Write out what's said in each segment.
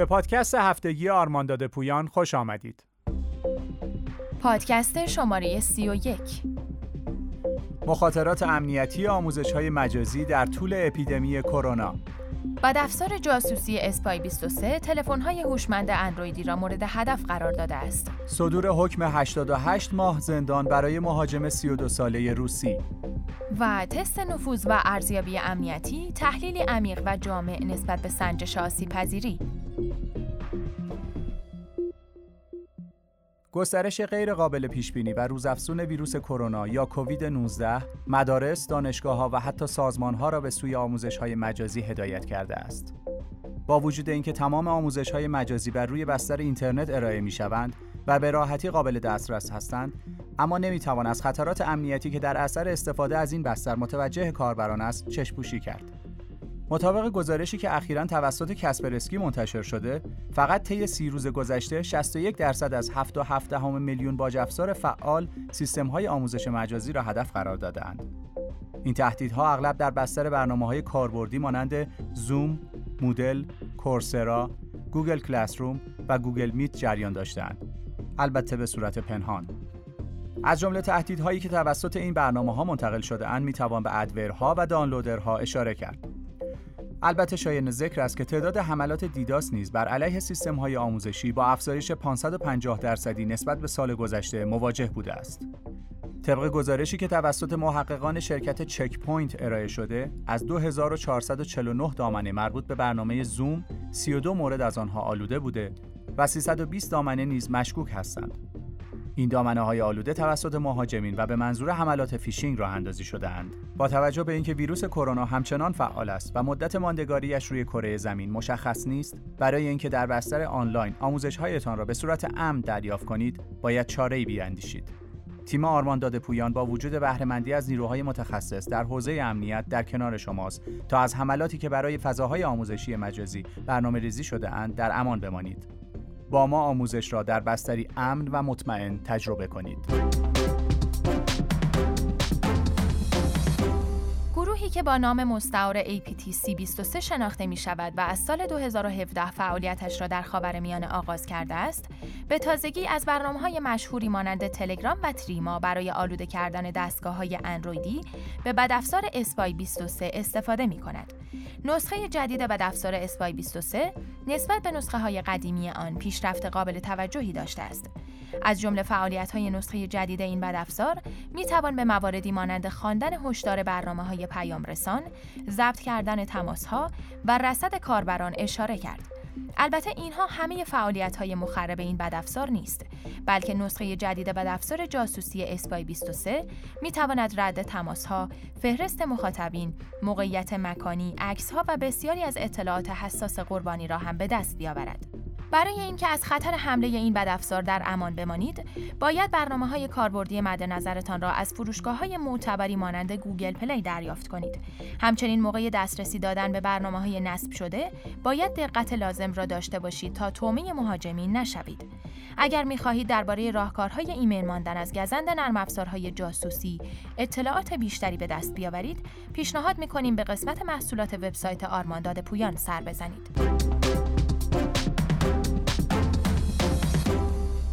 به پادکست هفتگی آرمانداد پویان خوش آمدید. پادکست شماره 31 مخاطرات امنیتی آموزش های مجازی در طول اپیدمی کرونا و دفتر جاسوسی اسپای 23 تلفن های هوشمند اندرویدی را مورد هدف قرار داده است. صدور حکم 88 ماه زندان برای مهاجم 32 ساله روسی و تست نفوذ و ارزیابی امنیتی تحلیلی عمیق و جامع نسبت به سنجش آسیب پذیری گسترش غیر قابل پیش بینی و روزافزون ویروس کرونا یا کووید 19 مدارس، دانشگاه ها و حتی سازمان ها را به سوی آموزش های مجازی هدایت کرده است. با وجود اینکه تمام آموزش های مجازی بر روی بستر اینترنت ارائه می شوند و به راحتی قابل دسترس هستند، اما نمی توان از خطرات امنیتی که در اثر استفاده از این بستر متوجه کاربران است چشپوشی کرد. مطابق گزارشی که اخیرا توسط کسپرسکی منتشر شده، فقط طی سی روز گذشته 61 درصد از 7.7 میلیون باج افزار فعال سیستم های آموزش مجازی را هدف قرار دادند. این تهدیدها اغلب در بستر برنامه های کاربردی مانند Zoom، Moodle، Coursera، Google Classroom و Google Meet جریان داشتند. البته به صورت پنهان. از جمله تهدیدهایی که توسط این برنامه ها منتقل شده اند می توان به adware ها و downloader ها اشاره کرد. البته شایان ذکر است که تعداد حملات DDoS نیز بر علیه سیستم های آموزشی با افزایش 550 درصدی نسبت به سال گذشته مواجه بوده است. طبق گزارشی که توسط محققان شرکت چک پوینت ارائه شده، از 2449 دامنه مربوط به برنامه زوم، 32 مورد از آنها آلوده بوده و 320 دامنه نیز مشکوک هستند. این دامنه های آلوده توسط مهاجمین و به منظور حملات فیشینگ راه اندازی شدهاند. با توجه به اینکه ویروس کرونا همچنان فعال است و مدت ماندگاریش روی کره زمین مشخص نیست، برای اینکه در بستر آنلاین آموزش هایتان را به صورت امن دریافت کنید، باید چاره ای بیاندیشید. تیم آرمانداد پویان با وجود بهرهمندی از نیروهای متخصص در حوزه امنیت در کنار شماست تا از حملاتی که برای فضاهای آموزشی مجازی برنامه ریزی شده اند در امان بمانید. با ما آموزش را در بستری امن و مطمئن تجربه کنید. که با نام مستعار APTC 23 شناخته می شود و از سال 2017 فعالیتش را در خاورمیانه آغاز کرده است، به تازگی از برنامه های مشهوری مانند تلگرام و تریما برای آلوده کردن دستگاه های اندرویدی به بدافزار اسپای 23 استفاده می کند. نسخه جدید بدافزار اسپای 23 نسبت به نسخه های قدیمی آن پیشرفت قابل توجهی داشته است. از جمله فعالیت های نسخه جدید این بدافزار می توان به مواردی مانند خواندن هشدار برنامه های پیام رسان، ضبط کردن تماس ها و رصد کاربران اشاره کرد. البته اینها همه فعالیت های مخرب این بدافزار نیست بلکه نسخه جدید بدافزار جاسوسی اسپای 23 می تواند رد تماس ها، فهرست مخاطبین، موقعیت مکانی، عکس ها و بسیاری از اطلاعات حساس قربانی را هم به دست بیاورد. برای اینکه از خطر حمله این بدافزار در امان بمانید، باید برنامه های کاربردی مد نظرتان را از فروشگاه های معتبری مانند گوگل پلی دریافت کنید. همچنین موقع دسترسی دادن به برنامه های نصب شده، باید دقت لازم را داشته باشید تا تومه مهاجمین نشوید. اگر می خواهید درباره راهکارهای ایمیل ماندن از گزند نرم افزارهای جاسوسی اطلاعات بیشتری به دست بیاورید، پیشنهاد می کنیم به قسمت محصولات وبسایت آرمانداد پویان سر بزنید.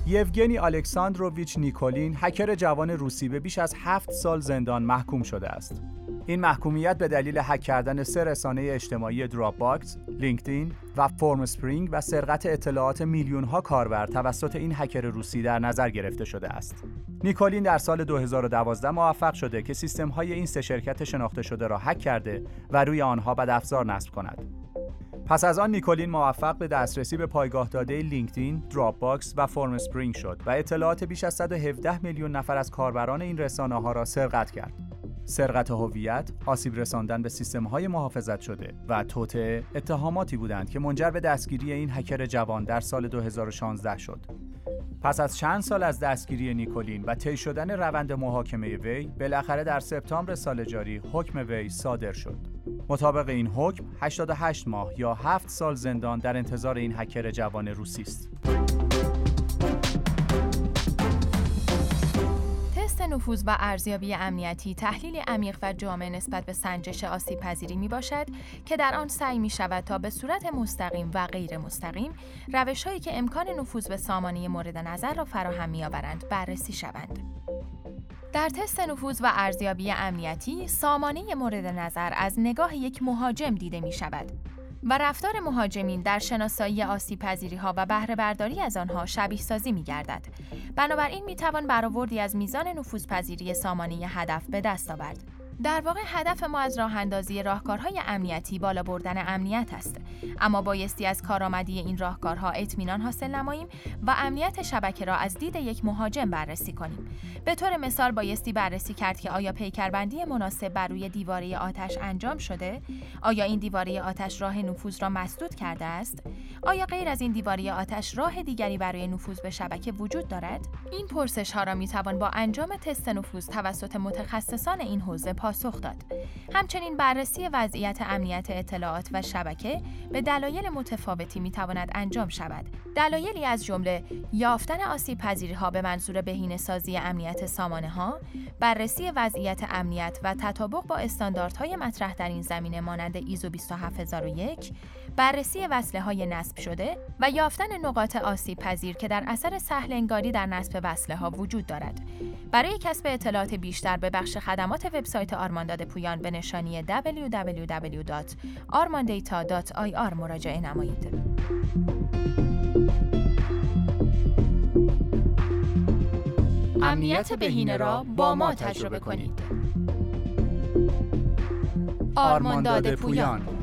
یوگنی الکساندروویچ نیکولین هکر جوان روسی به بیش از هفت سال زندان محکوم شده است. این محکومیت به دلیل هک کردن سه رسانه اجتماعی دراپ باکس، لینکدین و فرم سپرینگ و سرقت اطلاعات میلیون ها کاربر توسط این هکر روسی در نظر گرفته شده است. نیکولین در سال 2012 موفق شده که سیستم های این سه شرکت شناخته شده را هک کرده و روی آنها بدافزار نصب کند. پس از آن نیکولین موفق به دسترسی به پایگاه داده لینکدین، دراپ باکس و فرم سپرینگ شد و اطلاعات بیش از 117 میلیون نفر از کاربران این رسانه ها را سرقت کرد. سرقت هویت، آسیب رساندن به سیستم های محافظت شده و توطعه اتهاماتی بودند که منجر به دستگیری این هکر جوان در سال 2016 شد. پس از چند سال از دستگیری نیکولین و طی شدن روند محاکمه وی، بالاخره در سپتامبر سال جاری حکم وی صادر شد. مطابق این حکم 88 ماه یا 7 سال زندان در انتظار این هکر جوان روسی است. نفوذ و ارزیابی امنیتی تحلیل عمیق و جامع نسبت به سنجش آسیب پذیری می باشد که در آن سعی می شود تا به صورت مستقیم و غیر مستقیم روش هایی که امکان نفوذ به سامانه مورد نظر را فراهم می آورند بررسی شوند. در تست نفوذ و ارزیابی امنیتی سامانه مورد نظر از نگاه یک مهاجم دیده می شود و رفتار مهاجمین در شناسایی آسیب پذیری ها و بهره برداری از آنها شبیه سازی می گردد. بنابراین می توان برآوردی از میزان نفوذپذیری سامانه هدف به دست آورد. در واقع هدف ما از راه اندازی راهکارهای امنیتی بالا بردن امنیت است. اما بایستی از کارآمدی این راهکارها اطمینان حاصل نماییم و امنیت شبکه را از دید یک مهاجم بررسی کنیم. به طور مثال بایستی بررسی کرد که آیا پیکربندی مناسب بر روی دیواره آتش انجام شده؟ آیا این دیواره آتش راه نفوذ را مسدود کرده است؟ آیا غیر از این دیواره آتش راه دیگری برای نفوذ به شبکه وجود دارد؟ این پرسش ها را می توان با انجام تست نفوذ توسط متخصصان این حوزه پاسخ داد. همچنین بررسی وضعیت امنیت اطلاعات و شبکه به دلایل متفاوتی می تواند انجام شود. دلایلی از جمله یافتن آسیب پذیری ها به منظور بهینه سازی امنیت سامانه ها، بررسی وضعیت امنیت و تطابق با استانداردهای مطرح در این زمینه مانند ایزو 27001 بررسی وصله های نصب شده و یافتن نقاط آسیب پذیر که در اثر سهل انگاری در نصب وصله ها وجود دارد. برای کسب اطلاعات بیشتر به بخش خدمات وبسایت آرمانداد پویان به نشانی www.armandata.ir مراجعه نمایید. امنیت بهینه را با ما تجربه کنید. آرمانداد پویان